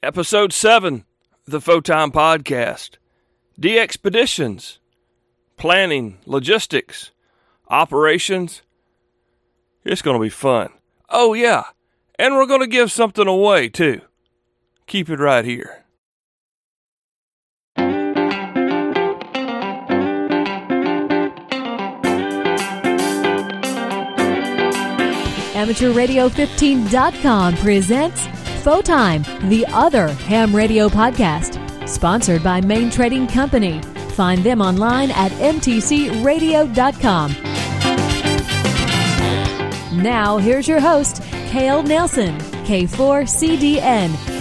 Episode 7, the Photon Podcast. DXpeditions, planning, logistics, operations. It's going to be fun. Oh, yeah, and we're going to give something away, too. Keep it right here. AmateurRadio15.com presents Photime, the other ham radio podcast, sponsored by Main Trading Company. Find them online at mtcradio.com. Now, here's your host, Cale Nelson, K4CDN.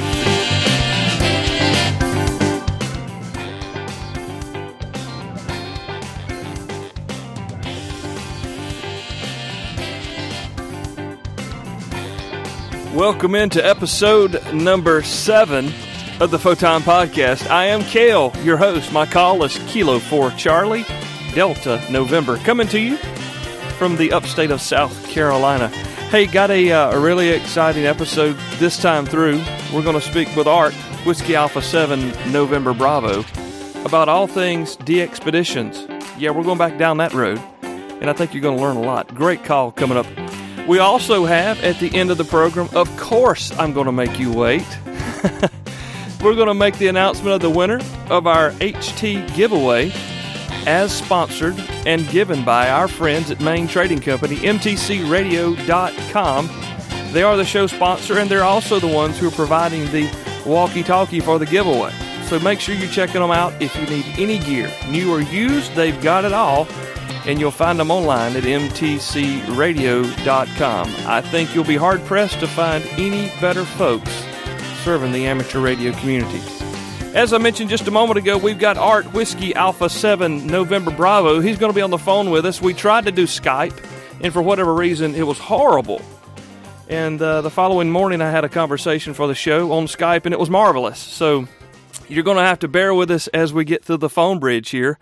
Welcome into episode number seven of the Photon Podcast. I am Cale, your host. My call is Kilo 4 Charlie, Delta November, coming to you from the upstate of South Carolina. Hey, got a, uh, a really exciting episode this time through. We're going to speak with Art, Whiskey Alpha 7 November Bravo, about all things DXpeditions. Yeah, we're going back down that road, and I think you're going to learn a lot. Great call coming up we also have at the end of the program, of course, I'm going to make you wait. We're going to make the announcement of the winner of our HT giveaway as sponsored and given by our friends at Main Trading Company, MTCRadio.com. They are the show sponsor and they're also the ones who are providing the walkie talkie for the giveaway. So make sure you're checking them out if you need any gear, new or used, they've got it all and you'll find them online at mtcradio.com. I think you'll be hard pressed to find any better folks serving the amateur radio community. As I mentioned just a moment ago, we've got Art Whiskey Alpha 7 November Bravo. He's going to be on the phone with us. We tried to do Skype, and for whatever reason, it was horrible. And uh, the following morning, I had a conversation for the show on Skype, and it was marvelous. So you're going to have to bear with us as we get through the phone bridge here.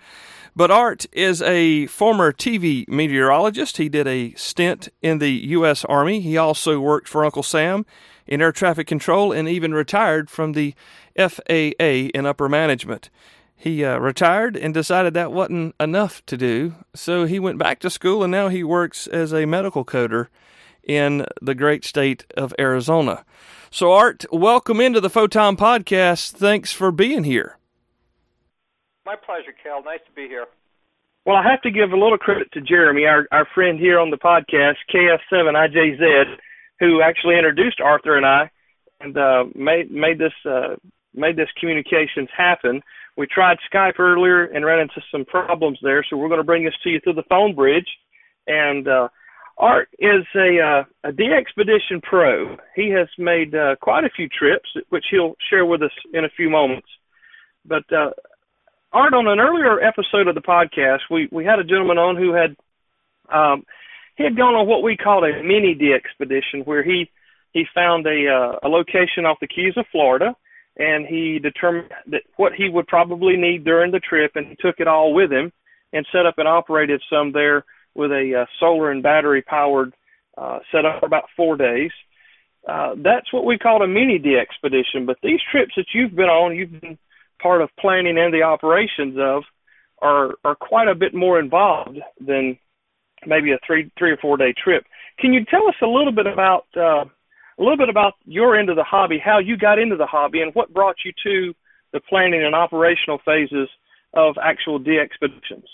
But Art is a former TV meteorologist. He did a stint in the U.S. Army. He also worked for Uncle Sam in air traffic control and even retired from the FAA in upper management. He uh, retired and decided that wasn't enough to do, so he went back to school and now he works as a medical coder in the great state of Arizona. So, Art, welcome into the Photon Podcast. Thanks for being here. My pleasure, Cal. Nice to be here. Well, I have to give a little credit to Jeremy, our our friend here on the podcast, KF7IJZ, who actually introduced Arthur and I, and uh, made made this uh, made this communications happen. We tried Skype earlier and ran into some problems there, so we're going to bring this to you through the phone bridge. And uh, Art is a uh, a DXpedition pro. He has made uh, quite a few trips, which he'll share with us in a few moments. But uh, Art, on an earlier episode of the podcast, we we had a gentleman on who had um, he had gone on what we called a mini DXpedition, where he he found a uh, a location off the Keys of Florida, and he determined that what he would probably need during the trip, and he took it all with him, and set up and operated some there with a uh, solar and battery powered uh, setup for about four days. Uh, that's what we call a mini DXpedition. But these trips that you've been on, you've been part of planning and the operations of are are quite a bit more involved than maybe a three three or four day trip. Can you tell us a little bit about uh, a little bit about your end of the hobby, how you got into the hobby, and what brought you to the planning and operational phases of actual DXpeditions?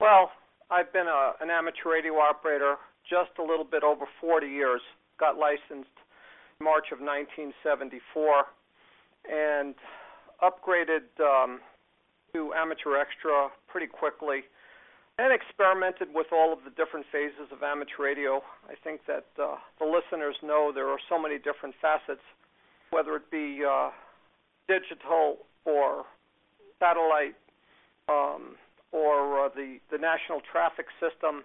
Well, I've been a, an amateur radio operator just a little bit over 40 years. Got licensed March of 1974, and upgraded um, to amateur extra pretty quickly and experimented with all of the different phases of amateur radio. I think that uh, the listeners know there are so many different facets, whether it be uh, digital or satellite um, or uh, the, the national traffic system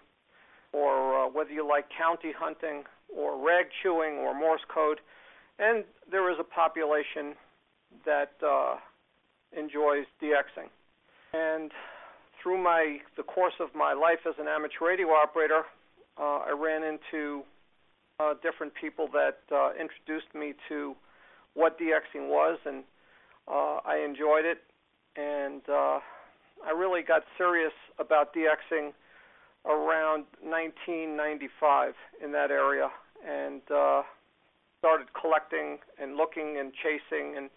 or uh, whether you like county hunting or rag chewing or Morse code. And there is a population that uh, enjoys DXing. And through my the course of my life as an amateur radio operator, uh, I ran into uh, different people that uh, introduced me to what DXing was, and uh, I enjoyed it. And uh, I really got serious about DXing around 1995 in that area, and uh, started collecting and looking and chasing. And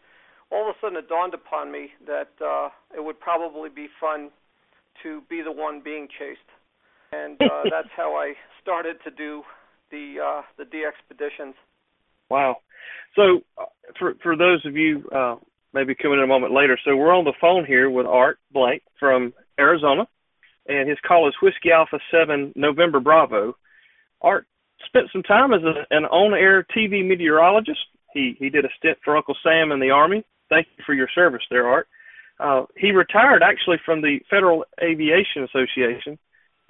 all of a sudden, it dawned upon me that uh, it would probably be fun to be the one being chased, and uh, that's how I started to do the uh, the DXpeditions. Wow. So, uh, for for those of you uh, maybe coming in a moment later, so we're on the phone here with Art Blank from Arizona, and his call is Whiskey Alpha Seven November Bravo. Art spent some time as a, an on-air TV meteorologist. He he did a stint for Uncle Sam in the Army. Thank you for your service there, Art. Uh, he retired actually from the Federal Aviation Association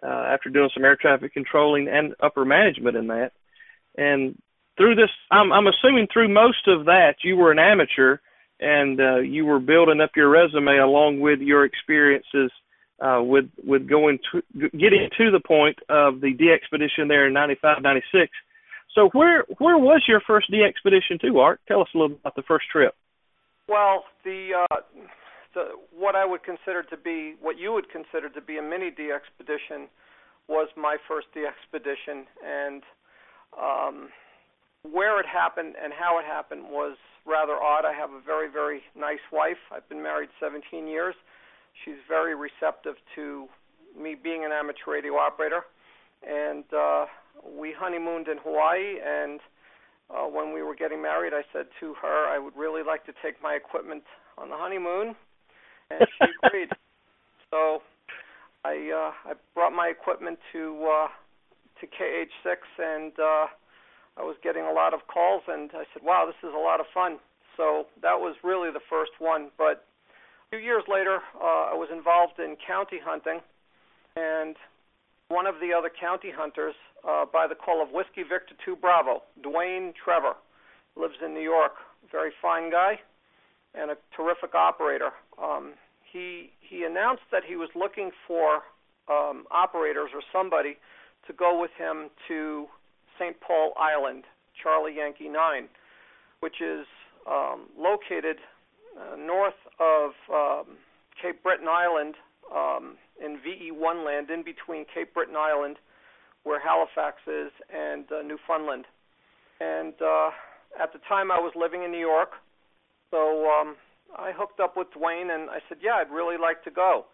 uh, after doing some air traffic controlling and upper management in that. And through this, I'm, I'm assuming through most of that, you were an amateur and uh, you were building up your resume along with your experiences uh, with with going to getting to the point of the DXpedition there in 95, 96. So where where was your first DXpedition to, Art? Tell us a little about the first trip. Well, the uh, the, what I would consider to be what you would consider to be a mini DXpedition was my first DXpedition, and um, where it happened and how it happened was rather odd. I have a very very nice wife. I've been married 17 years. She's very receptive to me being an amateur radio operator, and uh, we honeymooned in Hawaii and. Uh, when we were getting married, I said to her, I would really like to take my equipment on the honeymoon and she agreed. so I uh, I brought my equipment to uh, to KH6, and uh, I was getting a lot of calls, and I said, "Wow, this is a lot of fun." So that was really the first one. But a few years later, uh, I was involved in county hunting, and one of the other county hunters, uh, by the call of Whiskey Victor 2 Bravo, Dwayne Trevor, lives in New York. Very fine guy and a terrific operator. Um, he he announced that he was looking for um, operators or somebody to go with him to St. Paul Island, Charlie Yankee 9, which is um, located uh, north of um, Cape Breton Island um, in VE1 land, in between Cape Breton Island, where Halifax is, and uh, Newfoundland. And uh, at the time, I was living in New York. So um, I hooked up with Dwayne and I said, "Yeah, I'd really like to go."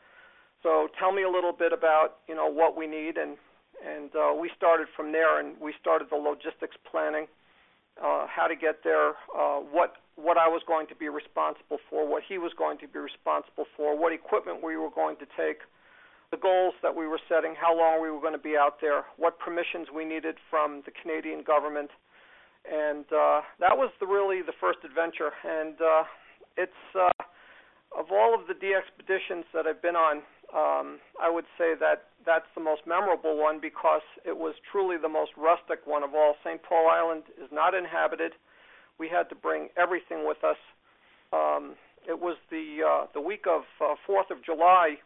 So tell me a little bit about you know what we need and and uh, we started from there and we started the logistics planning, uh, how to get there, uh, what what I was going to be responsible for, what he was going to be responsible for, what equipment we were going to take, the goals that we were setting, how long we were going to be out there, what permissions we needed from the Canadian government and uh, that was the really the first adventure. And uh, it's uh, of all of the expeditions that I've been on, um, I would say that that's the most memorable one because it was truly the most rustic one of all. St. Paul Island is not inhabited. We had to bring everything with us. Um, it was the uh, the week of uh, Fourth of July,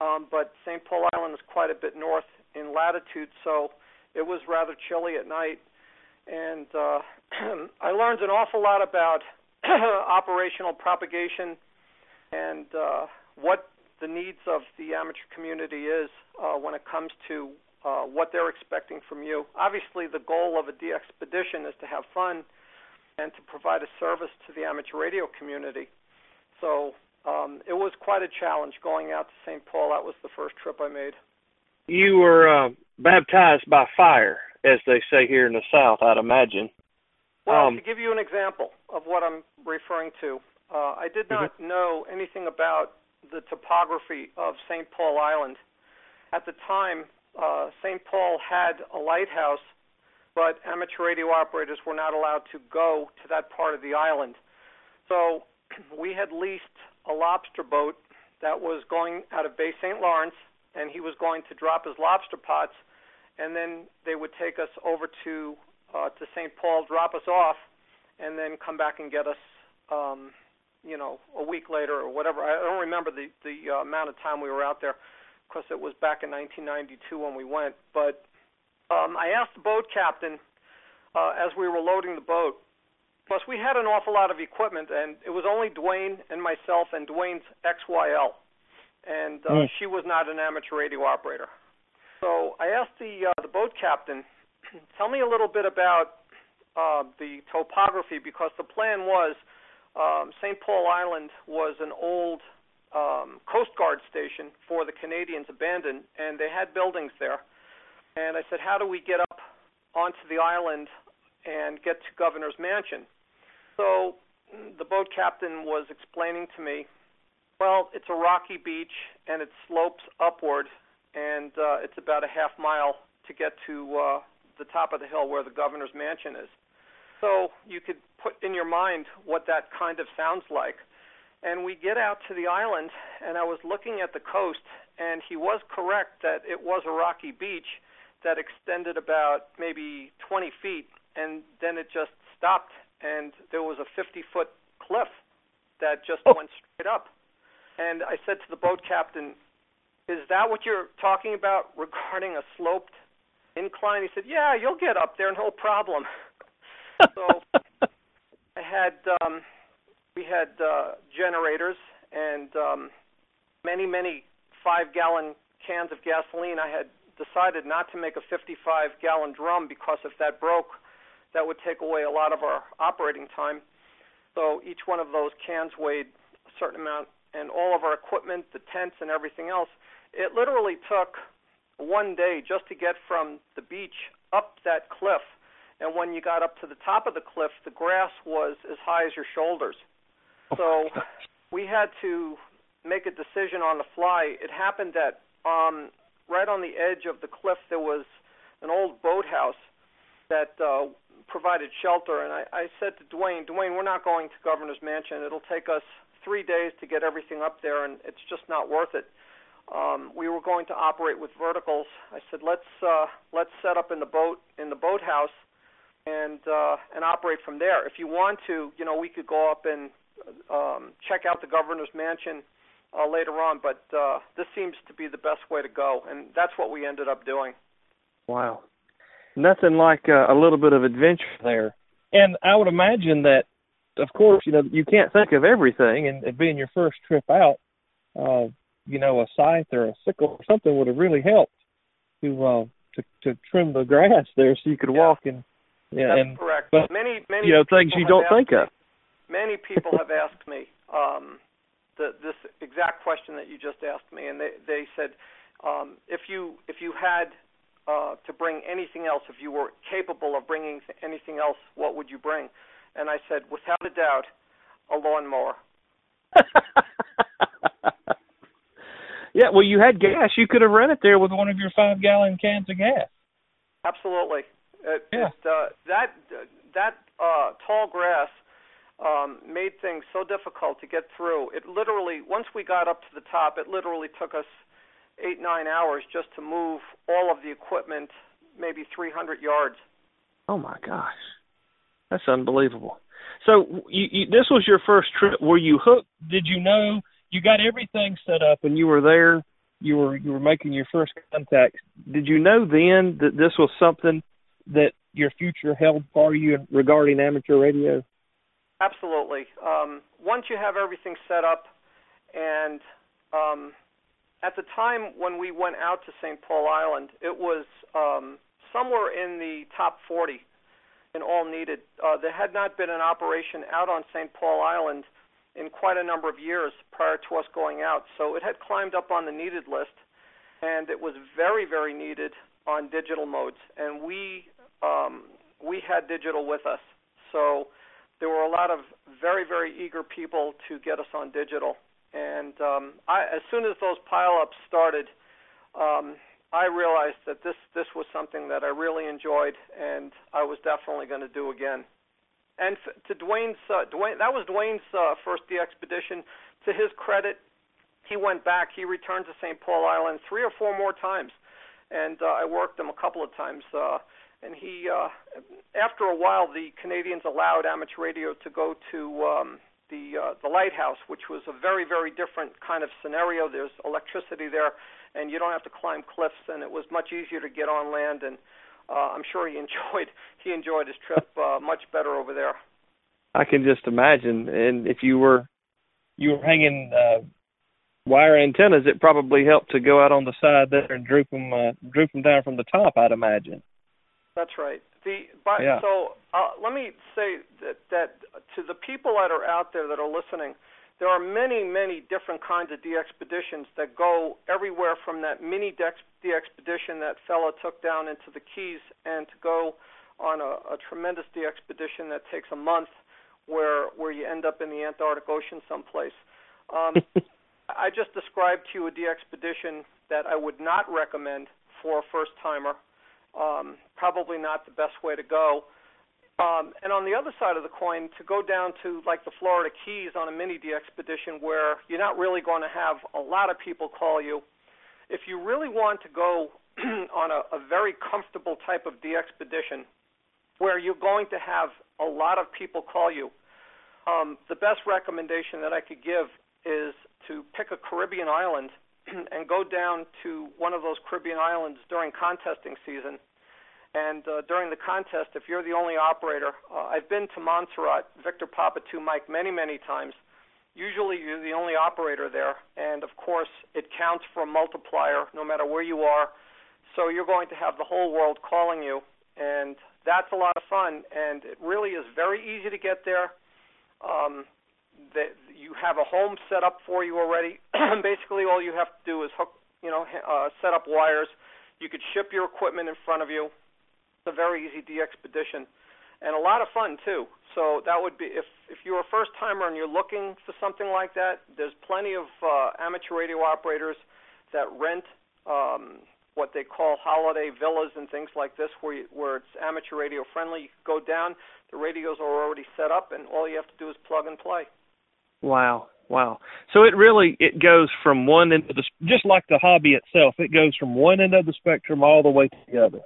um, but St. Paul Island is quite a bit north in latitude, so it was rather chilly at night and uh, I learned an awful lot about operational propagation and uh, what the needs of the amateur community is uh, when it comes to uh, what they're expecting from you. Obviously, the goal of a DXpedition is to have fun and to provide a service to the amateur radio community. So um, it was quite a challenge going out to St. Paul. That was the first trip I made. You were uh, baptized by fire as they say here in the South, I'd imagine. Well, um, to give you an example of what I'm referring to, uh, I did not mm-hmm. know anything about the topography of St. Paul Island. At the time, uh, St. Paul had a lighthouse, but amateur radio operators were not allowed to go to that part of the island. So we had leased a lobster boat that was going out of Bay St. Lawrence, and he was going to drop his lobster pots – and then they would take us over to uh, to St. Paul, drop us off, and then come back and get us, um, you know, a week later or whatever. I don't remember the the uh, amount of time we were out there, because it was back in 1992 when we went. But um, I asked the boat captain uh, as we were loading the boat, Plus, we had an awful lot of equipment, and it was only Dwayne and myself and Dwayne's XYL, and uh, mm. she was not an amateur radio operator. So I asked the uh, the boat captain, tell me a little bit about uh, the topography because the plan was um, St. Paul Island was an old um, Coast Guard station for the Canadians abandoned, and they had buildings there. And I said, how do we get up onto the island and get to Governor's Mansion? So the boat captain was explaining to me, well, it's a rocky beach and it slopes upward, and uh, it's about a half mile to get to uh, the top of the hill where the governor's mansion is. So you could put in your mind what that kind of sounds like. And we get out to the island, and I was looking at the coast, and he was correct that it was a rocky beach that extended about maybe 20 feet, and then it just stopped, and there was a 50 foot cliff that just oh. went straight up. And I said to the boat captain, Is that what you're talking about regarding a sloped incline? He said, Yeah, you'll get up there, no problem. so I had um, we had uh, generators and um, many many five gallon cans of gasoline. I had decided not to make a 55 gallon drum because if that broke, that would take away a lot of our operating time. So each one of those cans weighed a certain amount, and all of our equipment, the tents, and everything else. It literally took one day just to get from the beach up that cliff and when you got up to the top of the cliff, the grass was as high as your shoulders. Oh so we had to make a decision on the fly. It happened that um, right on the edge of the cliff there was an old boathouse that uh, provided shelter, and I, I said to Dwayne, Dwayne, we're not going to Governor's Mansion. It'll take us three days to get everything up there, and it's just not worth it. Um, we were going to operate with verticals. I said, let's uh, let's set up in the boat in the boathouse and uh, and operate from there. If you want to, you know, we could go up and um, check out the governor's mansion uh, later on, but uh, this seems to be the best way to go, and that's what we ended up doing. Wow, nothing like uh, a little bit of adventure there. And I would imagine that, of course, you know, you can't think of everything, and it being your first trip out, uh, you know, a scythe or a sickle or something would have really helped to uh, to to trim the grass there, so you could yeah. walk and yeah, That's and, correct. But, many, many you know things you don't think me, of. Many people have asked me um, the, this exact question that you just asked me, and they they said um, if you if you had uh, to bring anything else, if you were capable of bringing anything else, what would you bring? And I said, without a doubt, a lawnmower. yeah, well, you had gas. You could have run it there with one of your five gallon cans of gas. Absolutely. It, yeah. it, uh, that that uh, tall grass um, made things so difficult to get through. It literally, once we got up to the top, it literally took us eight nine hours just to move all of the equipment, maybe 300 yards. Oh my gosh, that's unbelievable. So you, you, this was your first trip. Were you hooked? Did you know you got everything set up and you were there? You were you were making your first contact. Did you know then that this was something that your future held for you regarding amateur radio? Absolutely. Um, once you have everything set up, and um, at the time when we went out to St. Paul Island, it was um, somewhere in the top 40 in all needed. Uh, there had not been an operation out on St. Paul Island in quite a number of years prior to us going out, so it had climbed up on the needed list, and it was very, very needed on digital modes. And we um, we had digital with us. So there were a lot of very, very eager people to get us on digital. And um, I, as soon as those pileups started, um, I realized that this this was something that I really enjoyed, and I was definitely going to do again. And f- to Dwayne's, uh, Dwayne, that was Dwayne's uh, first expedition. To his credit, he went back. He returned to St. Paul Island three or four more times, and uh, I worked him a couple of times. Uh, and he uh, after a while the Canadians allowed amateur radio to go to um, the uh, the lighthouse, which was a very very different kind of scenario. There's electricity there, and you don't have to climb cliffs, and it was much easier to get on land. And uh, I'm sure he enjoyed he enjoyed his trip uh, much better over there. I can just imagine. And if you were you were hanging uh, wire antennas, it probably helped to go out on the side there and droop them uh, droop them down from the top. I'd imagine. That's right. The but yeah. so uh, let me say that that to the people that are out there that are listening, there are many many different kinds of DXpeditions that go everywhere from that mini DXpedition that fella took down into the Keys and to go on a, a tremendous expedition that takes a month where where you end up in the Antarctic Ocean someplace. Um, I just described to you a expedition that I would not recommend for a first timer. Um, probably not the best way to go. Um, and on the other side of the coin, to go down to like the Florida Keys on a mini DXpedition where you're not really going to have a lot of people call you. If you really want to go on a, a very comfortable type of DXpedition where you're going to have a lot of people call you, um, the best recommendation that I could give is to pick a Caribbean island and go down to one of those Caribbean islands during contesting season. And uh, during the contest, if you're the only operator, uh, I've been to Montserrat, Victor Papa 2 Mike many, many times. Usually you're the only operator there, and of course it counts for a multiplier no matter where you are. So you're going to have the whole world calling you, and that's a lot of fun. And it really is very easy to get there. Um, that you have a home set up for you already. Basically, all you have to do is hook, you know, uh, set up wires. You could ship your equipment in front of you. It's a very easy DXpedition, and a lot of fun too. So that would be if if you're a first timer and you're looking for something like that. There's plenty of uh, amateur radio operators that rent um, what they call holiday villas and things like this, where you, where it's amateur radio friendly. You go down, the radios are already set up, and all you have to do is plug and play. Wow, wow. So it really it goes from one end of the just like the hobby itself. It goes from one end of the spectrum all the way to the other.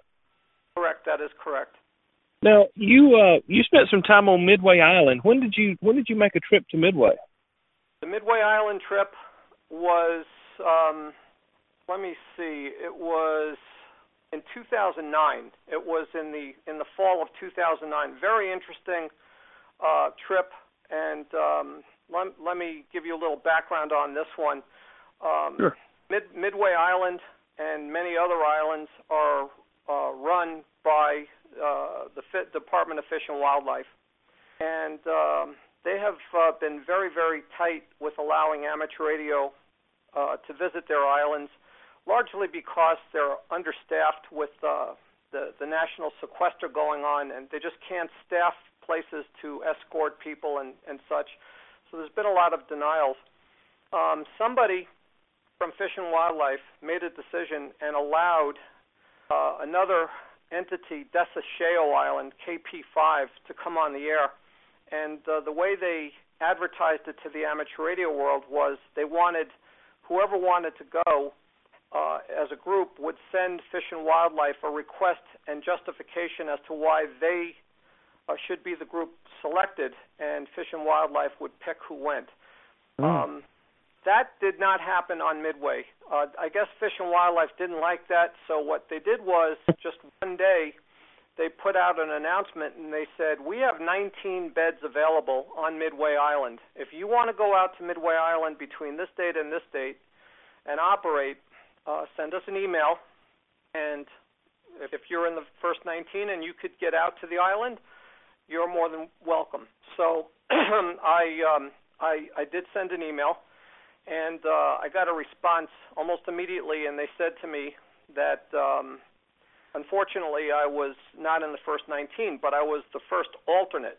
Correct. That is correct. Now you uh you spent some time on Midway Island. When did you when did you make a trip to Midway? The Midway Island trip was um let me see. It was in 2009. It was in the in the fall of 2009. Very interesting uh trip and um let, let me give you a little background on this one. Um, sure. Mid, Midway Island and many other islands are uh, run by uh, the F- Department of Fish and Wildlife, and um, they have uh, been very, very tight with allowing amateur radio uh, to visit their islands, largely because they're understaffed with uh, the the national sequester going on, and they just can't staff places to escort people and and such. So there's been a lot of denials. Um, somebody from Fish and Wildlife made a decision and allowed uh, another entity, Desecheo Island, KP5, to come on the air. And uh, the way they advertised it to the amateur radio world was they wanted whoever wanted to go uh, as a group would send Fish and Wildlife a request and justification as to why they uh, should be the group selected, and Fish and Wildlife would pick who went. Mm. Um, that did not happen on Midway. Uh, I guess Fish and Wildlife didn't like that, so what they did was just one day they put out an announcement and they said, We have 19 beds available on Midway Island. If you want to go out to Midway Island between this date and this date and operate, uh, send us an email. And if you're in the first 19 and you could get out to the island, you're more than welcome. So I, um, I I did send an email, and uh, I got a response almost immediately, and they said to me that um, unfortunately I was not in the first 19, but I was the first alternate.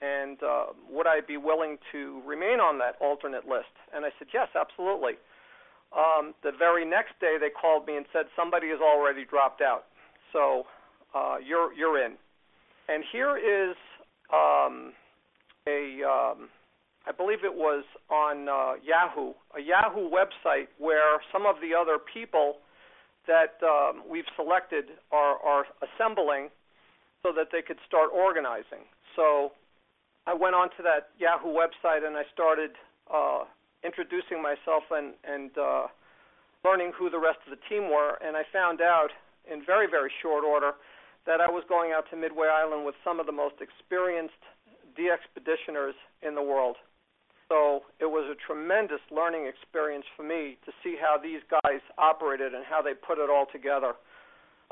And uh, would I be willing to remain on that alternate list? And I said yes, absolutely. Um, the very next day, they called me and said somebody has already dropped out, so uh, you're you're in. And here is um, a, um, I believe it was on uh, Yahoo, a Yahoo website where some of the other people that um, we've selected are, are assembling so that they could start organizing. So I went onto that Yahoo website and I started uh, introducing myself and, and uh, learning who the rest of the team were, and I found out in very, very short order that I was going out to Midway Island with some of the most experienced DXpeditioners in the world. So it was a tremendous learning experience for me to see how these guys operated and how they put it all together.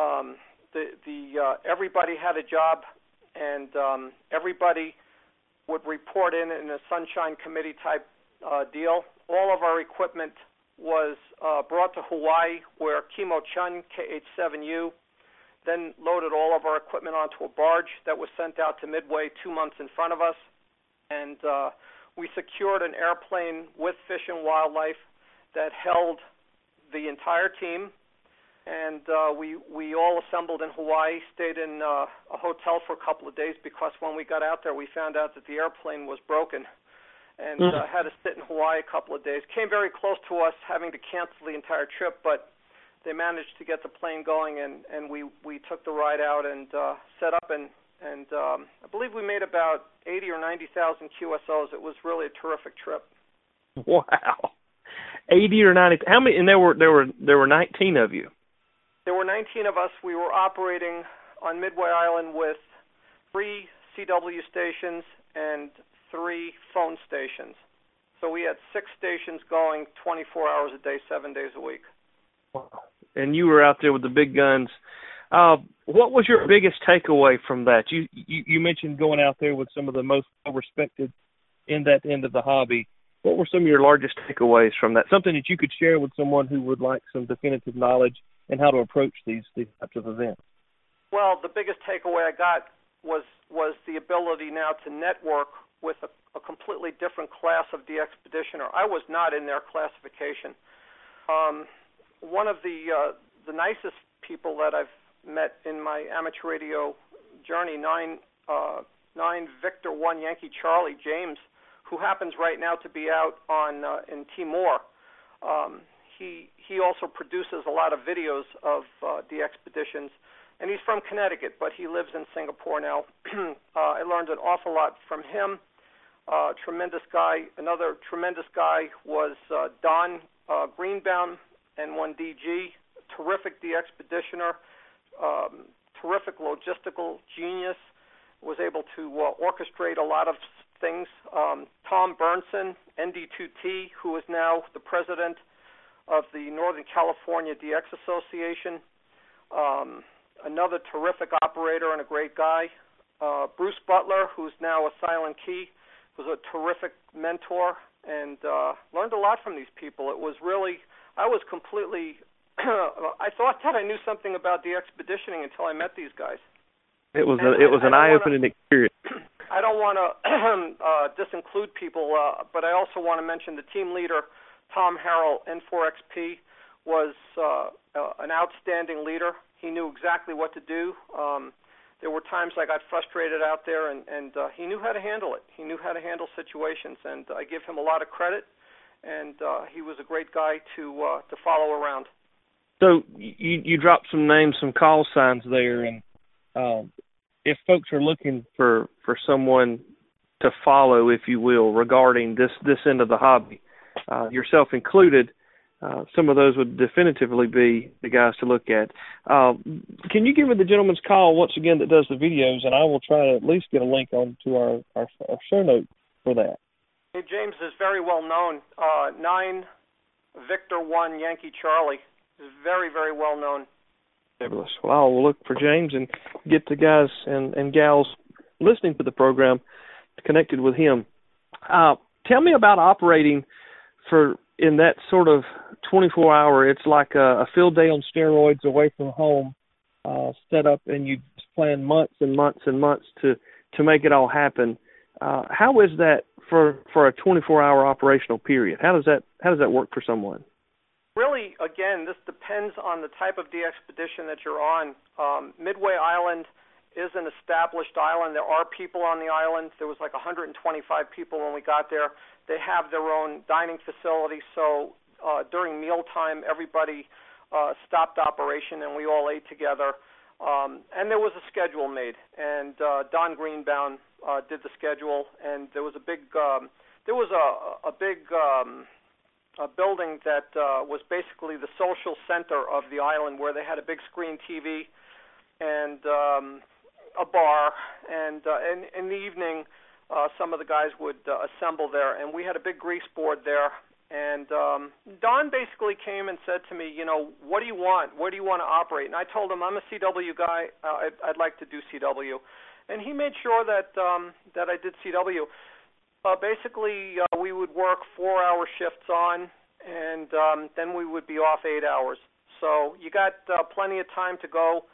Um, the the uh, everybody had a job, and um, everybody would report in in a sunshine committee type uh, deal. All of our equipment was uh, brought to Hawaii, where Kimo Chun KH-7U then loaded all of our equipment onto a barge that was sent out to Midway two months in front of us, and uh, we secured an airplane with Fish and Wildlife that held the entire team and uh, we we all assembled in Hawaii, stayed in uh, a hotel for a couple of days because when we got out there, we found out that the airplane was broken, and mm. uh, had to sit in Hawaii a couple of days. Came very close to us having to cancel the entire trip, but they managed to get the plane going, and and we we took the ride out and uh, set up and and um, I believe we made about eighty or ninety thousand QSOs. It was really a terrific trip. Wow, eighty or ninety. How many? And there were there were there were nineteen of you. There were 19 of us. We were operating on Midway Island with three CW stations and three phone stations. So we had six stations going 24 hours a day, seven days a week. Wow. And you were out there with the big guns. Uh, what was your biggest takeaway from that? You, you you mentioned going out there with some of the most respected in that end of the hobby. What were some of your largest takeaways from that? Something that you could share with someone who would like some definitive knowledge and how to approach these these types of events? Well, the biggest takeaway I got was was the ability now to network with a, a completely different class of the expeditioner. I was not in their classification. Um, one of the uh, the nicest people that I've met in my amateur radio journey, nine uh, nine Victor One Yankee Charlie James, who happens right now to be out on uh, in Timor. Um, he he also produces a lot of videos of uh, DXpeditions, and he's from Connecticut, but he lives in Singapore now. uh, I learned an awful lot from him. Uh, tremendous guy. Another tremendous guy was uh, Don uh, Greenbaum, N1DG, terrific DXpeditioner, um, terrific logistical genius. Was able to uh, orchestrate a lot of things. Um, Tom Berson, ND2T, who is now the president of the Northern California DX Association. Um, another terrific operator and a great guy. Uh, Bruce Butler, who's now a Silent Key, was a terrific mentor and uh, learned a lot from these people. It was really, I was completely, I thought that I knew something about DXpeditioning until I met these guys. It was a, it was an eye-opening experience. I don't want to uh, disinclude people, uh, but I also want to mention the team leader Tom Harrell, N4XP, was uh, uh, an outstanding leader. He knew exactly what to do. Um, there were times I got frustrated out there, and, and uh, he knew how to handle it. He knew how to handle situations, and I give him a lot of credit. And uh, he was a great guy to uh, to follow around. So you you dropped some names, some call signs there, and um, if folks are looking for for someone to follow, if you will, regarding this this end of the hobby, uh, yourself included, uh, some of those would definitively be the guys to look at. Uh, can you give me the gentleman's call once again that does the videos, and I will try to at least get a link on to our, our, our show note for that. Hey, James is very well known. Uh, nine Victor One Yankee Charlie is very very well known. Fabulous. Well, I will look for James and get the guys and, and gals listening to the program connected with him. Uh, tell me about operating for in that sort of 24 hour, it's like a, a field day on steroids away from home, uh, set up, and you plan months and months and months to to make it all happen. Uh, how is that for for a 24 hour operational period? How does that how does that work for someone? Really, again, this depends on the type of expedition that you're on. Um, Midway Island is an established island. There are people on the island. There was like 125 people when we got there. They have their own dining facility, so uh, during mealtime, everybody uh, stopped operation and we all ate together. Um, and there was a schedule made, and uh, Don Greenbaum uh, did the schedule, and there was a big, um, there was a, a big um, a building that uh, was basically the social center of the island, where they had a big screen TV and um, a bar, and uh, in, in the evening uh, some of the guys would uh, assemble there, and we had a big grease board there. And um, Don basically came and said to me, you know, what do you want? Where do you want to operate? And I told him I'm a CW guy. Uh, I'd, I'd like to do CW, and he made sure that um, that I did CW. Uh, basically, uh, we would work four-hour shifts on, and um, then we would be off eight hours. So you got uh, plenty of time to go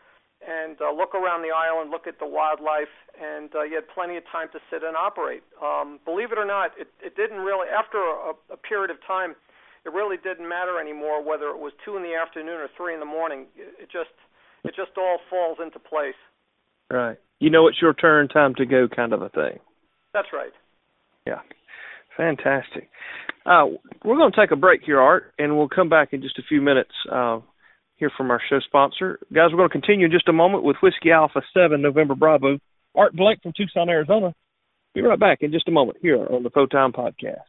and uh, look around the island, look at the wildlife, and uh, you had plenty of time to sit and operate. Um, believe it or not, it, it didn't really. After a, a period of time, it really didn't matter anymore whether it was two in the afternoon or three in the morning. It, it just it just all falls into place. Right. You know it's your turn, time to go, kind of a thing. That's right. Yeah. Fantastic. Uh, we're going to take a break here, Art, and we'll come back in just a few minutes. Uh, hear from our show sponsor. Guys, we're going to continue in just a moment with Whiskey Alpha 7 November Bravo. Art Blank from Tucson, Arizona. Be right back in just a moment here on the Time Podcast.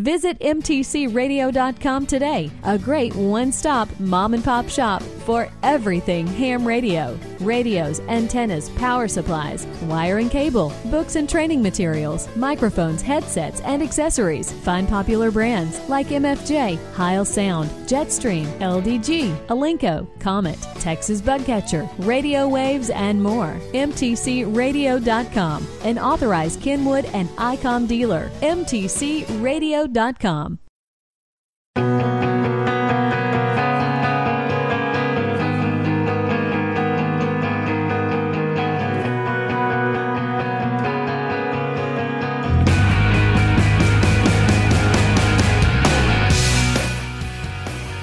Visit MTCRadio.com today, a great one stop mom and pop shop for everything ham radio radios, antennas, power supplies, wire and cable, books and training materials, microphones, headsets, and accessories. Find popular brands like MFJ, Heil Sound, Jetstream, LDG, Alinco, Comet, Texas Bugcatcher, Radio Waves, and more. MTCRadio.com, an authorized Kenwood and ICOM dealer. MTCRadio.com radio.com.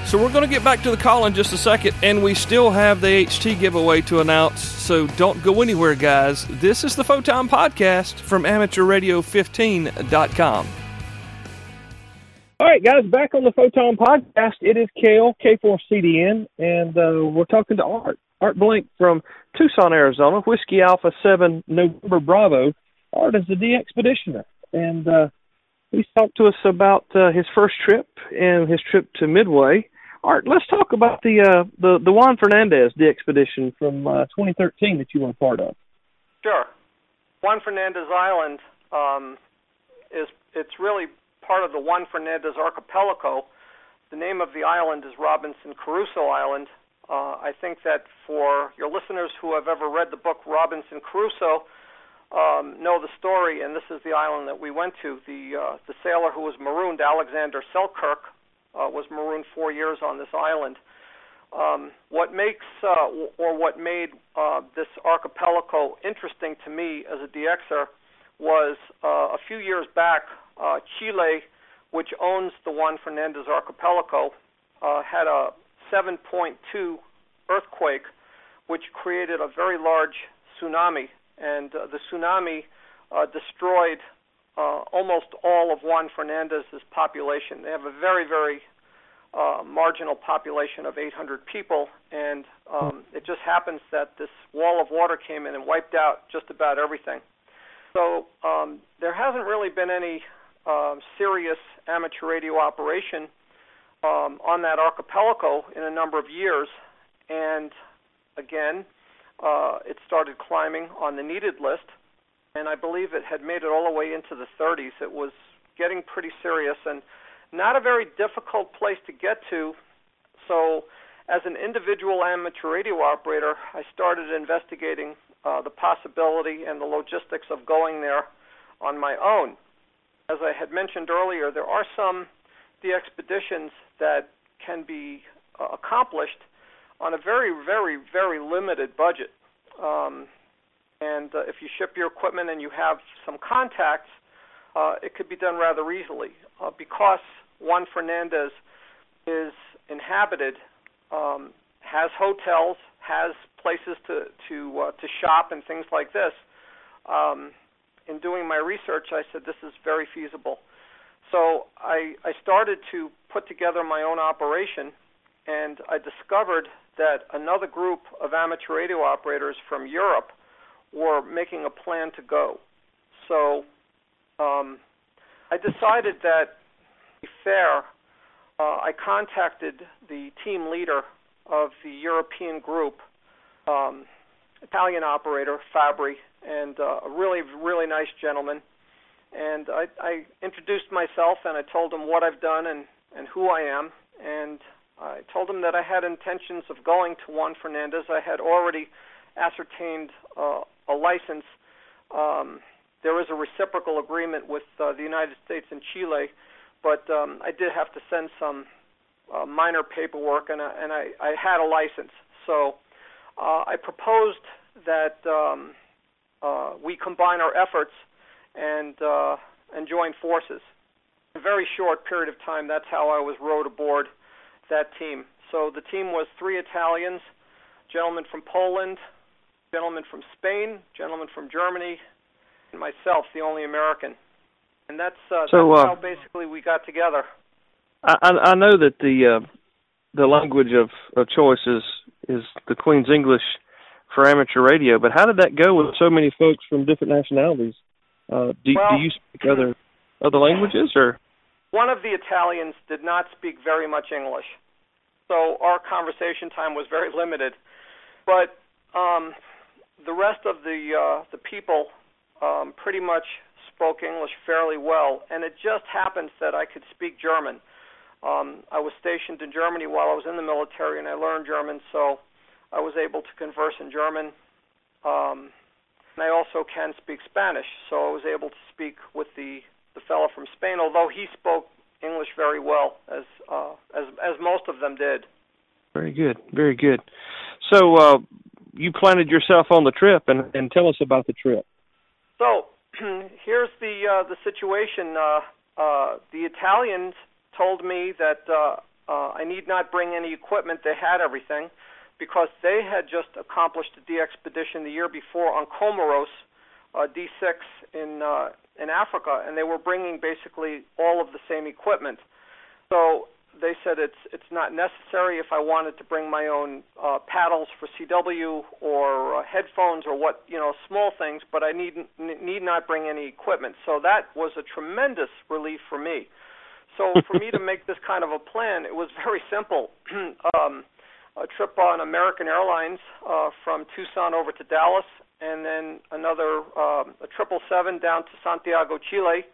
So we're going to get back to the call in just a second, and we still have the HT giveaway to announce. So don't go anywhere, guys. This is the Photon Podcast from AmateurRadio15.com. All right, guys, back on the Photon Podcast. It is Cale, K4CDN, and uh, we're talking to Art. Art Blank from Tucson, Arizona, Whiskey Alpha 7 November Bravo. Art is the expeditioner, and uh, he's talked to us about uh, his first trip and his trip to Midway. Art, let's talk about the uh, the the Juan Fernandez expedition from uh, 2013 that you were a part of. Sure, Juan Fernandez Island um, is it's really part of the Juan Fernandez Archipelago. The name of the island is Robinson Crusoe Island. Uh, I think that for your listeners who have ever read the book Robinson Crusoe, um, know the story, and this is the island that we went to. The uh, the sailor who was marooned, Alexander Selkirk, uh, was marooned four years on this island. Um, what makes uh, or what made uh, this archipelago interesting to me as a DXer was uh, a few years back uh, Chile, which owns the Juan Fernandez archipelago, uh, had a 7.2 earthquake, which created a very large tsunami, and uh, the tsunami uh, destroyed uh, almost all of Juan Fernandez's population. They have a very, very uh, marginal population of 800 people, and um, it just happens that this wall of water came in and wiped out just about everything. So um, there hasn't really been any um, serious amateur radio operation um, on that archipelago in a number of years, and again, uh, it started climbing on the needed list, and I believe it had made it all the way into the 30s. It was getting pretty serious and not a very difficult place to get to. So, as an individual amateur radio operator, I started investigating uh, the possibility and the logistics of going there on my own as I had mentioned earlier, there are some the expeditions that can be uh, accomplished on a very, very, very limited budget. Um, and uh, if you ship your equipment and you have some contacts, uh, it could be done rather easily. Uh, because Juan Fernandez is inhabited, um, has hotels, has places to to uh, to shop and things like this. Um, in doing my research, I said this is very feasible. So I, I started to put together my own operation, and I discovered that another group of amateur radio operators from Europe were making a plan to go. So um, I decided that, to be fair, uh, I contacted the team leader of the European group, um, Italian operator Fabri, and uh, a really really nice gentleman. And I, I introduced myself and I told him what I've done and and who I am. And I told him that I had intentions of going to Juan Fernandez. I had already ascertained uh, a license. Um, there is a reciprocal agreement with uh, the United States and Chile, but um, I did have to send some uh, minor paperwork, and, I, and I, I had a license. So uh, I proposed that um, uh, we combine our efforts and uh, and join forces. In a very short period of time, that's how I was rowed aboard that team. So the team was three Italians, gentleman from Poland, gentleman from Spain, gentleman from Germany, and myself, the only American. And that's, uh, so, that's uh, how basically we got together. I, I know that the uh, the language of, of choice is is the Queen's English for amateur radio, but how did that go with so many folks from different nationalities? Uh, do, well, do you speak other other languages or? One of the Italians did not speak very much English, so our conversation time was very limited. But um, the rest of the uh, the people um, pretty much spoke English fairly well, and it just happens that I could speak German. Um, I was stationed in Germany while I was in the military, and I learned German, so I was able to converse in German. Um, and I also can speak Spanish, so I was able to speak with the the fellow from Spain, although he spoke English very well, as uh, as as most of them did. Very good, very good. So uh, you planted yourself on the trip, and and tell us about the trip. So here's the uh, the situation. Uh, uh, the Italians told me that uh, uh, I need not bring any equipment. They had everything because they had just accomplished a DXpedition the year before on Comoros, uh, D6 in uh, in Africa, and they were bringing basically all of the same equipment. So they said it's it's not necessary if I wanted to bring my own uh, paddles for CW or uh, headphones or what you know small things, but I need need not bring any equipment. So that was a tremendous relief for me. So for me to make this kind of a plan, it was very simple. um, a trip on American Airlines uh, from Tucson over to Dallas, and then another um, a triple seven down to Santiago, Chile,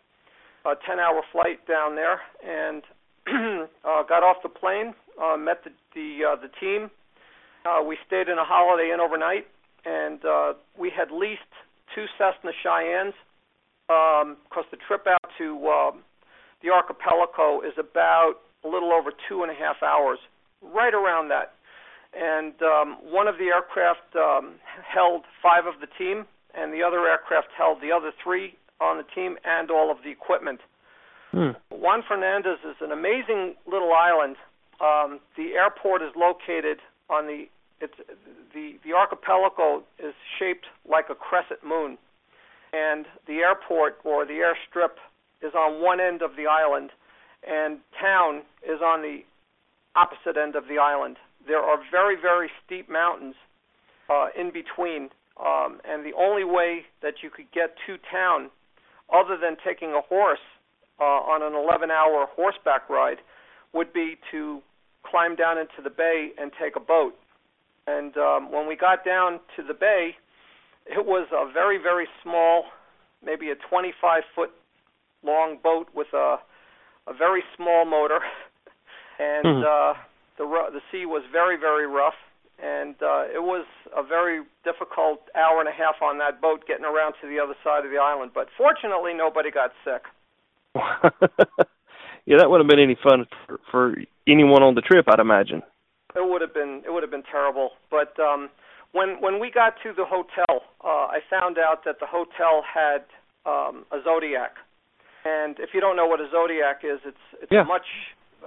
a 10-hour flight down there, and uh, got off the plane, uh, met the the, uh, the team. Uh, we stayed in a Holiday Inn overnight, and uh, we had leased two Cessna Cheyennes because um, the trip out to uh, the archipelago is about a little over two and a half hours, right around that and um, one of the aircraft um, held five of the team, and the other aircraft held the other three on the team and all of the equipment. Hmm. Juan Fernandez is an amazing little island. Um, the airport is located on the it's the the archipelago is shaped like a crescent moon, and the airport or the airstrip is on one end of the island, and town is on the opposite end of the island there are very, very steep mountains uh, in between, um, and the only way that you could get to town, other than taking a horse uh, on an 11-hour horseback ride, would be to climb down into the bay and take a boat. And um, when we got down to the bay, it was a very, very small, maybe a 25 foot long boat with a a very small motor, and mm-hmm. uh, the the sea was very very rough, and uh, it was a very difficult hour and a half on that boat getting around to the other side of the island. But fortunately, nobody got sick. yeah, that wouldn't have been any fun for, for anyone on the trip, I'd imagine. It would have been it would have been terrible. But um, when when we got to the hotel, uh, I found out that the hotel had um, a Zodiac. And if you don't know what a Zodiac is, it's it's yeah. much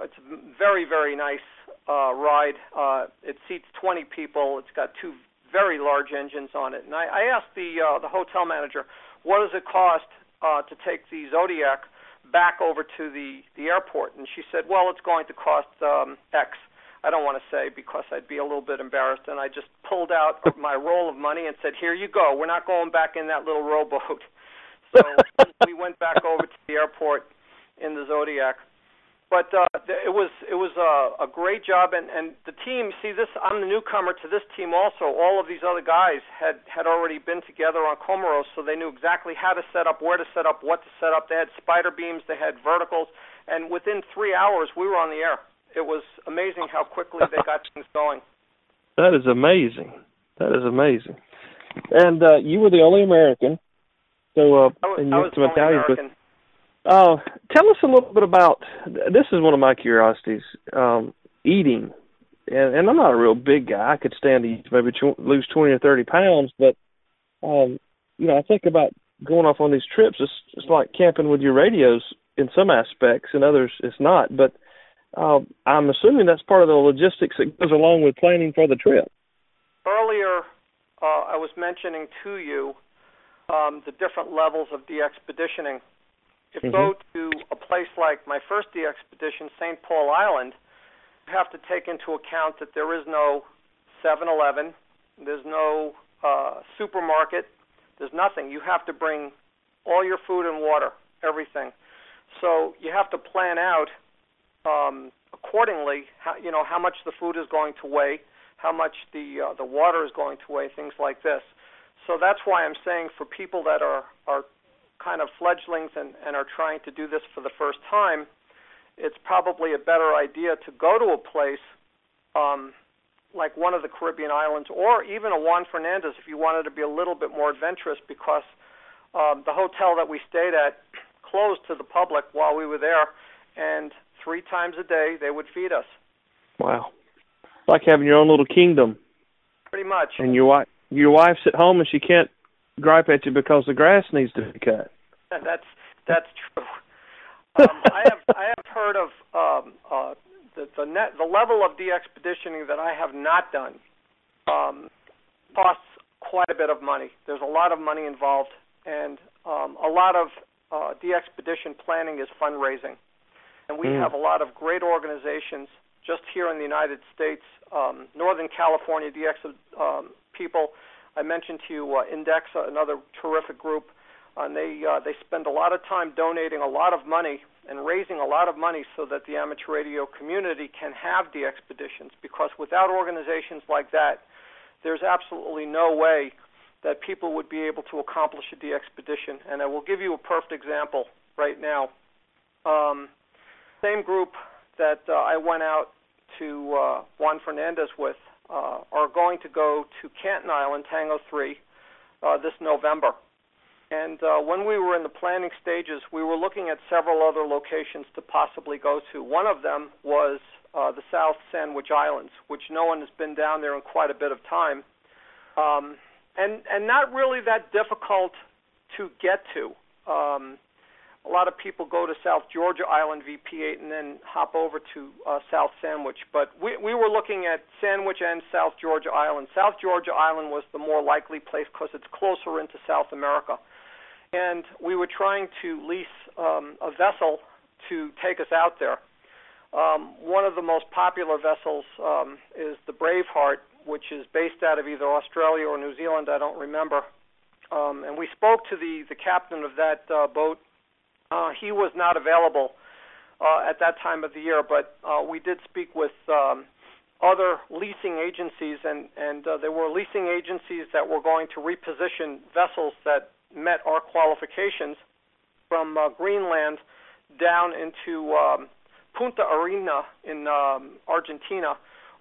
it's very very nice uh, ride. Uh, it seats 20 people. It's got two very large engines on it. And I, I asked the uh, the hotel manager, what does it cost uh, to take the Zodiac back over to the the airport? And she said, well, it's going to cost um, X. I don't want to say because I'd be a little bit embarrassed. And I just pulled out my roll of money and said, here you go. We're not going back in that little rowboat. So we went back over to the airport in the Zodiac but uh, it was it was a, a great job, and and the team. See, this I'm the newcomer to this team. Also, all of these other guys had had already been together on Comoros, so they knew exactly how to set up, where to set up, what to set up. They had spider beams, they had verticals, and within three hours we were on the air. It was amazing how quickly they got things going. That is amazing. That is amazing. And uh, you were the only American. So, uh, I was, and I you was some the only Italians, but- American. Uh, tell us a little bit about. This is one of my curiosities. Um, eating, and, and I'm not a real big guy. I could stand to eat, maybe tw- lose twenty or thirty pounds, but um, you know, I think about going off on these trips. It's it's like camping with your radios in some aspects, and others it's not. But um, I'm assuming that's part of the logistics that goes along with planning for the trip. Earlier, uh, I was mentioning to you um, the different levels of DXpeditioning. You Mhm. go to a place like my first DXpedition, St. Paul Island, you have to take into account that there is no 7-Eleven, there's no uh, supermarket, there's nothing. You have to bring all your food and water, everything. So you have to plan out um, accordingly. How, you know how much the food is going to weigh, how much the uh, the water is going to weigh, things like this. So that's why I'm saying for people that are are kind of fledglings and, and are trying to do this for the first time, it's probably a better idea to go to a place um, like one of the Caribbean islands or even a Juan Fernandez if you wanted to be a little bit more adventurous because um, the hotel that we stayed at closed to the public while we were there and three times a day they would feed us. Wow, like having your own little kingdom, pretty much. And your wife your wife's at home and she can't gripe at you because the grass needs to be cut. that's that's true um, I have I have heard of um, uh, the the net the level of DXpeditioning that I have not done um, costs quite a bit of money. There's a lot of money involved, and um, a lot of uh, DXpedition planning is fundraising. And we Mm. have a lot of great organizations just here in the United States, um, Northern California DX um, people. I mentioned to you uh, Index, another terrific group. And they uh, they spend a lot of time donating a lot of money and raising a lot of money so that the amateur radio community can have the expeditions because without organizations like that there's absolutely no way that people would be able to accomplish a DXpedition and I will give you a perfect example right now. Um, same group that uh, I went out to uh, Juan Fernandez with uh, are going to go to Canton Island Tango 3 uh, this November and uh, when we were in the planning stages, we were looking at several other locations to possibly go to. One of them was uh, the South Sandwich Islands, which no one has been down there in quite a bit of time, um, and and not really that difficult to get to. Um, a lot of people go to South Georgia Island VP8 and then hop over to uh, South Sandwich, but we we were looking at Sandwich and South Georgia Island. South Georgia Island was the more likely place because it's closer into South America and we were trying to lease um, a vessel to take us out there. Um, one of the most popular vessels um, is the Braveheart, which is based out of either Australia or New Zealand. I don't remember. Um, and we spoke to the the captain of that uh, boat. Uh, he was not available uh, at that time of the year, but uh, we did speak with um, other leasing agencies, and and uh, there were leasing agencies that were going to reposition vessels that met our qualifications from uh, Greenland down into um, Punta Arena in um, Argentina,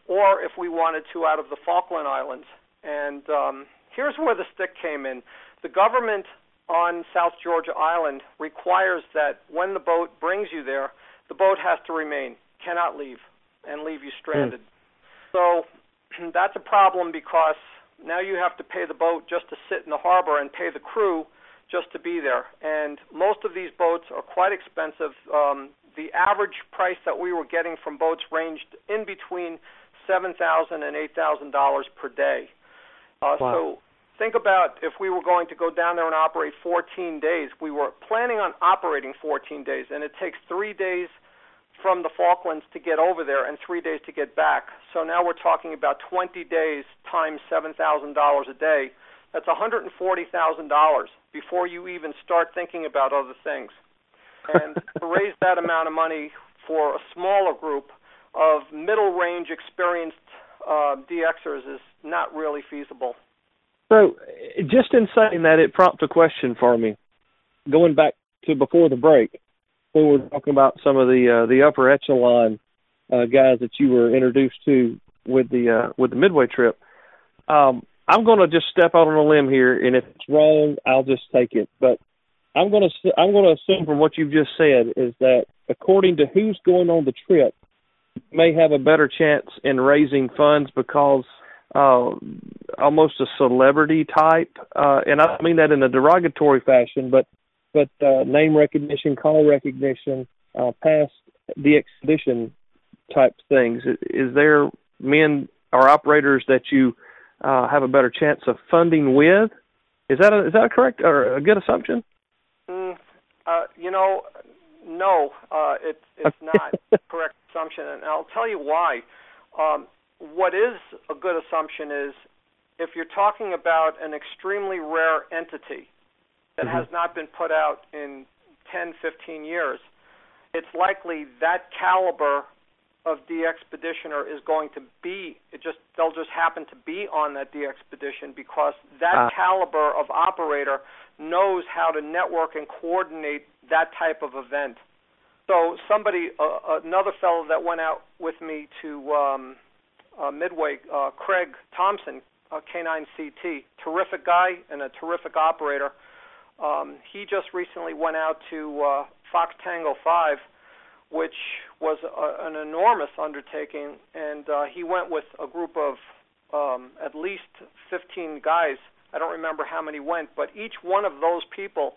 or if we wanted to out of the Falkland Islands. And um, here's where the stick came in. The government on South Georgia Island requires that when the boat brings you there, the boat has to remain, cannot leave, and leave you stranded. So that's a problem because now you have to pay the boat just to sit in the harbor and pay the crew just to be there. And most of these boats are quite expensive. Um, the average price that we were getting from boats ranged in between seven thousand and eight thousand dollars per day. Uh, Wow. Think about if we were going to go down there and operate 14 days. We were planning on operating 14 days, and it takes three days from the Falklands to get over there and three days to get back. So now we're talking about 20 days times $7,000 a day. That's $140,000 before you even start thinking about other things. And to raise that amount of money for a smaller group of middle range experienced uh, DXers is not really feasible. So, just in saying that, it prompts a question for me. Going back to before the break, when we were talking about some of the uh, the upper echelon uh, guys that you were introduced to with the uh, with the midway trip, um, I'm going to just step out on a limb here, and if it's wrong, I'll just take it. But I'm going to I'm going to assume from what you've just said is that according to who's going on the trip, may have a better chance in raising funds because uh, almost a celebrity type, uh, and I don't mean that in a derogatory fashion, but but uh, name recognition, call recognition, uh, past the expedition type things. Is there men or operators that you uh, have a better chance of funding with? Is that a, is that a correct or a good assumption? Mm, uh, you know, no, uh, it, it's not correct assumption, and I'll tell you why. Um, what is a good assumption is if you're talking about an extremely rare entity that mm-hmm. has not been put out in 10, 15 years, it's likely that caliber of DXpeditioner is going to be it just they'll just happen to be on that expedition because that uh. caliber of operator knows how to network and coordinate that type of event. So somebody, uh, another fellow that went out with me to um, uh, Midway, uh, Craig Thompson, uh, K9CT, terrific guy and a terrific operator. Um, he just recently went out to uh, Fox Tango 5, which was a, an enormous undertaking, and uh, he went with a group of um, at least 15 guys. I don't remember how many went, but each one of those people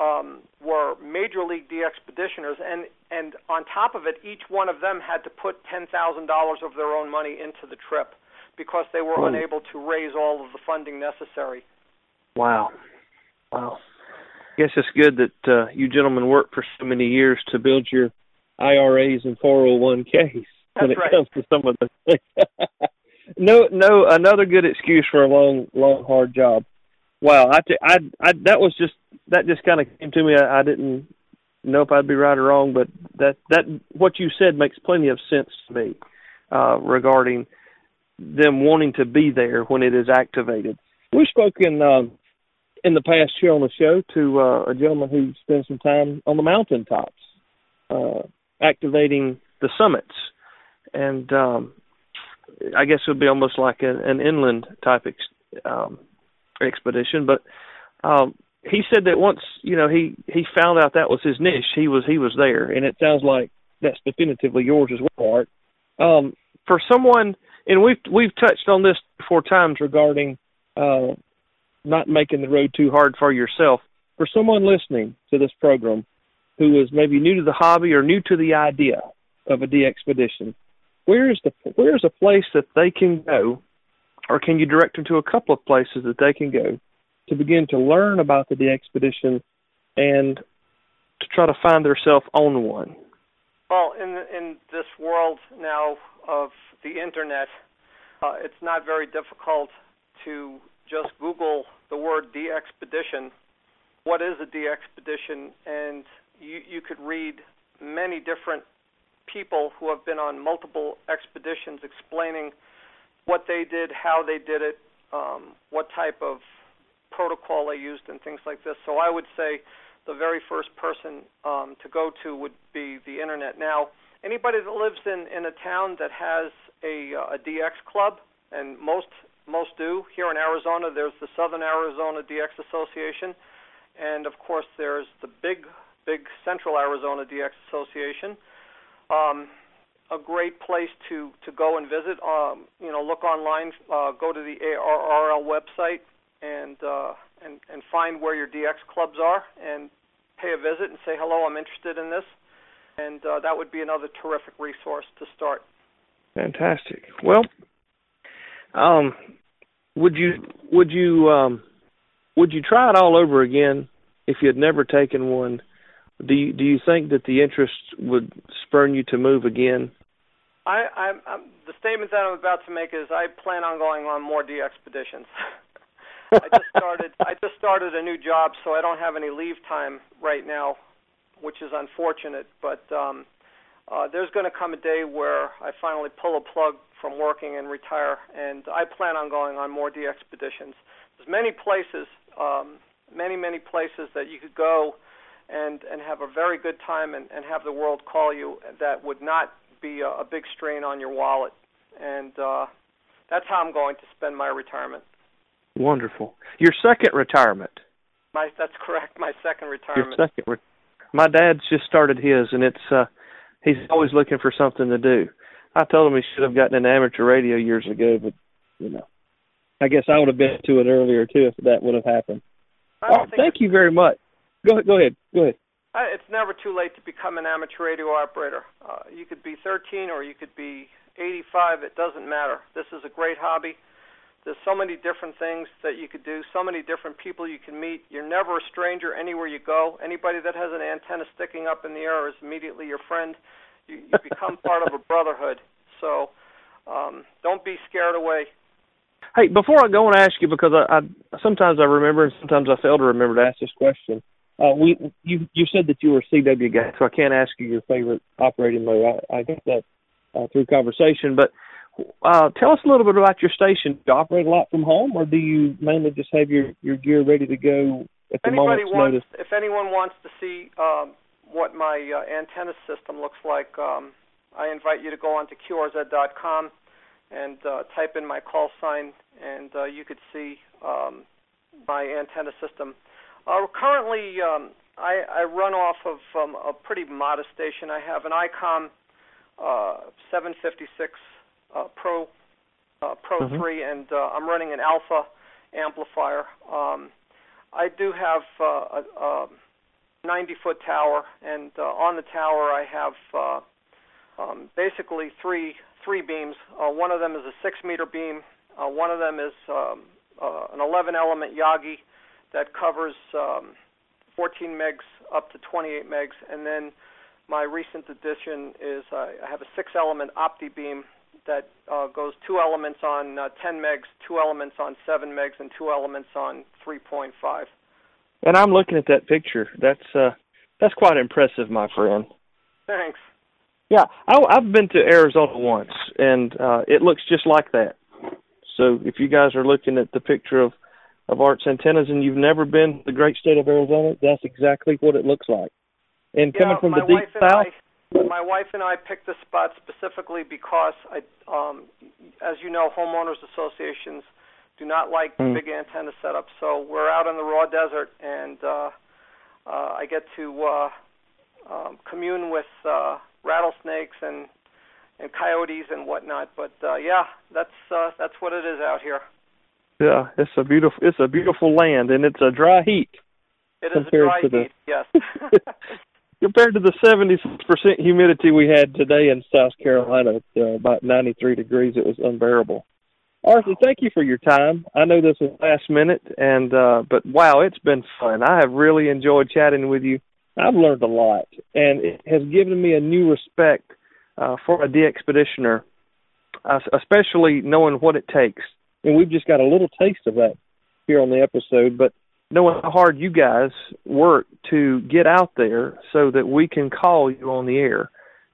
um, were major league DXpeditioners, and and on top of it, each one of them had to put ten thousand dollars of their own money into the trip because they were oh. unable to raise all of the funding necessary. Wow, wow. I guess it's good that uh, you gentlemen worked for so many years to build your IRAs and 401ks when it right. comes to some of the things. no, no, another good excuse for a long, long, hard job. Wow, I, t- I, I, that was just that just kind of came to me. I, I didn't know if I'd be right or wrong, but that that what you said makes plenty of sense to me uh, regarding them wanting to be there when it is activated. We've spoken um, in the past here on the show to uh, a gentleman who spends some time on the mountaintops, uh, activating the summits, and um, I guess it would be almost like an, an inland type ex- um, expedition. But um, he said that once you know he he found out that was his niche, he was he was there, and it sounds like that's definitively yours as well, Art. Um, for someone, and we've we've touched on this four times regarding uh, not making the road too hard for yourself. For someone listening to this program who is maybe new to the hobby or new to the idea of a DXpedition, where is the where is a place that they can go, or can you direct them to a couple of places that they can go to begin to learn about the expedition and to try to find themselves on one? Well, in in this world now of the internet, uh, it's not very difficult to just Google the word DXpedition. What is a DXpedition? And you you could read many different people who have been on multiple expeditions explaining what they did, how they did it, um, what type of protocol they used, and things like this. So I would say the very first person um, to go to would be the internet. Now, anybody that lives in in a town that has a, uh, a DX club, and most most do here in Arizona. There's the Southern Arizona DX Association, and of course there's the big big Central Arizona DX Association. Um, a great place to to go and visit. Um, you know, look online, uh, go to the ARRL website, and uh, and and find where your DX clubs are, and pay a visit and say hello. I'm interested in this, and uh, that would be another terrific resource to start. Fantastic. Well, um, would you would you um, would you try it all over again if you had never taken one? Do you, do you think that the interest would spurn you to move again? I, I'm, I'm the statement that I'm about to make is I plan on going on more DXpeditions. I just started I just started a new job, so I don't have any leave time right now, which is unfortunate. But um, uh, there's going to come a day where I finally pull a plug from working and retire, and I plan on going on more DXpeditions. There's many places, um, many many places that you could go and and have a very good time and, and have the world call you that would not be a, a big strain on your wallet, and uh, that's how I'm going to spend my retirement. Wonderful. Your second retirement. My that's correct. My second retirement. Your second. Re- my dad's just started his, and it's uh, he's always looking for something to do. I told him he should have gotten an amateur radio years ago, but you know, I guess I would have been to it earlier too if that would have happened. Oh, thank you very much. Go ahead. Go ahead. Go ahead. Uh, it's never too late to become an amateur radio operator. Uh, you could be 13 or you could be 85. It doesn't matter. This is a great hobby. There's so many different things that you could do, so many different people you can meet. You're never a stranger anywhere you go. Anybody that has an antenna sticking up in the air is immediately your friend. You, you become part of a brotherhood. So um, don't be scared away. Hey, before I go and ask you, because I, I sometimes I remember and sometimes I fail to remember to ask this question. Uh, we you you said that you were a CW guy, so I can't ask you your favorite operating mode. I, I got that uh, through conversation, but uh, tell us a little bit about your station. Do you operate a lot from home, or do you mainly just have your your gear ready to go at the Anybody moment's wants, notice? If anyone wants to see um, what my uh, antenna system looks like, um, I invite you to go onto QRZ.com and uh, type in my call sign, and uh, you could see um, my antenna system. Uh, currently, um, I, I run off of um, a pretty modest station. I have an ICOM uh, 756 uh, Pro uh, Pro Mhm. 3, and uh, I'm running an Alpha amplifier. Um, I do have uh, a, a 90 foot tower, and uh, on the tower I have uh, um, basically three three beams. Uh, one of them is a six meter beam. Uh, one of them is um, uh, an 11 element Yagi that covers um, 14 megs up to 28 megs, and then my recent addition is uh, I have a six element Opti beam that uh, goes two elements on uh, 10 megs, two elements on 7 megs, and two elements on 3.5. And I'm looking at that picture. That's uh, that's quite impressive, my friend. Thanks. Yeah, I, I've been to Arizona once, and uh, it looks just like that. So if you guys are looking at the picture of of Art's antennas and you've never been to the great state of Arizona, that's exactly what it looks like. And coming yeah, from the deep south, I, my wife and I picked this spot specifically because I, um, as you know, homeowners associations do not like Mm. big antenna setups. So we're out in the raw desert, and uh, uh, I get to uh, um, commune with uh, rattlesnakes and and coyotes and whatnot. But uh, yeah, that's uh, that's what it is out here. Yeah, it's a beautiful it's a beautiful land, and it's a dry heat It is a Compared dry to the- heat, yes. compared to the 76% humidity we had today in South Carolina. At, uh, about 93 degrees, it was unbearable. Arthur, thank you for your time. I know this was last minute, and uh, but wow, it's been fun. I have really enjoyed chatting with you. I've learned a lot, and it has given me a new respect uh, for a DXpeditioner, uh, especially knowing what it takes. And we've just got a little taste of that here on the episode, but knowing how hard you guys work to get out there so that we can call you on the air.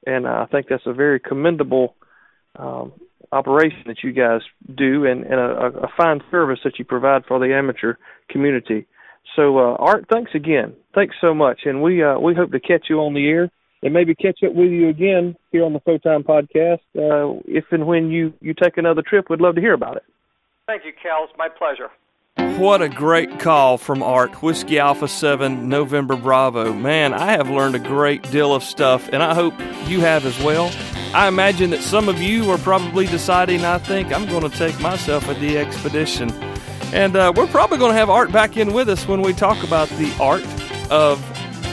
And I think that's a very commendable um, operation that you guys do and, and a, a fine service that you provide for the amateur community. So, uh, Art, thanks again. Thanks so much. And we uh, we hope to catch you on the air and maybe catch up with you again here on the Photime podcast. Uh, if and when you, you take another trip, we'd love to hear about it. Thank you. It's my pleasure. What a great call from Art. Whiskey Alpha 7, November Bravo. Man, I have learned a great deal of stuff, and I hope you have as well. I imagine that some of you are probably deciding, I think I'm going to take myself a DXpedition. And uh, we're probably going to have Art back in with us when we talk about the art of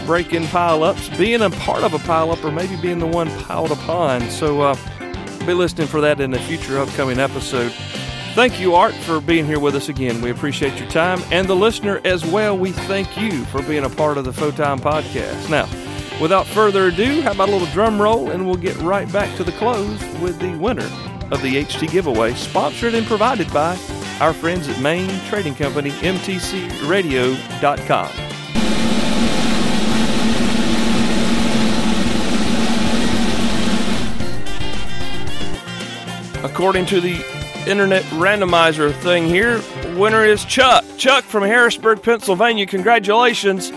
breaking pile ups, being a part of a pile up, or maybe being the one piled upon. So uh, be listening for that in a future upcoming episode. Thank you, Art, for being here with us again. We appreciate your time. And the listener as well, we thank you for being a part of the Photime Podcast. Now, without further ado, how about a little drum roll and we'll get right back to the close with the winner of the HT giveaway, sponsored and provided by our friends at Main Trading Company, MTCRadio.com. According to the internet randomizer thing here, winner is Chuck. Chuck from Harrisburg, Pennsylvania. Congratulations.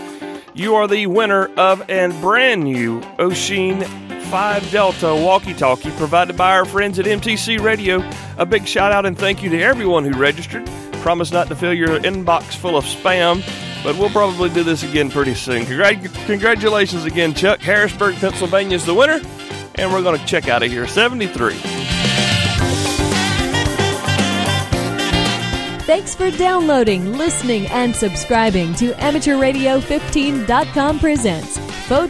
You are the winner of a brand new Oshin 5 Delta walkie talkie provided by our friends at MTC Radio. A big shout out and thank you to everyone who registered. Promise not to fill your inbox full of spam, but we'll probably do this again pretty soon. Congrat- congratulations again, Chuck. Harrisburg, Pennsylvania is the winner, and we're going to check out of here 73. Thanks for downloading, listening, and subscribing to Amateur AmateurRadio15.com presents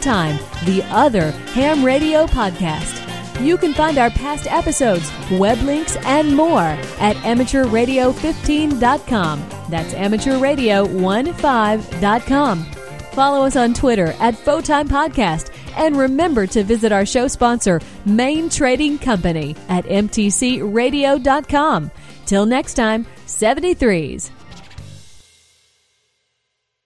Time, the other ham radio podcast. You can find our past episodes, web links, and more at amateurradio15.com. That's amateurradio15.com. Follow us on Twitter at Photime Podcast. And remember to visit our show sponsor, Main Trading Company, at mtcradio.com. Till next time, 73s.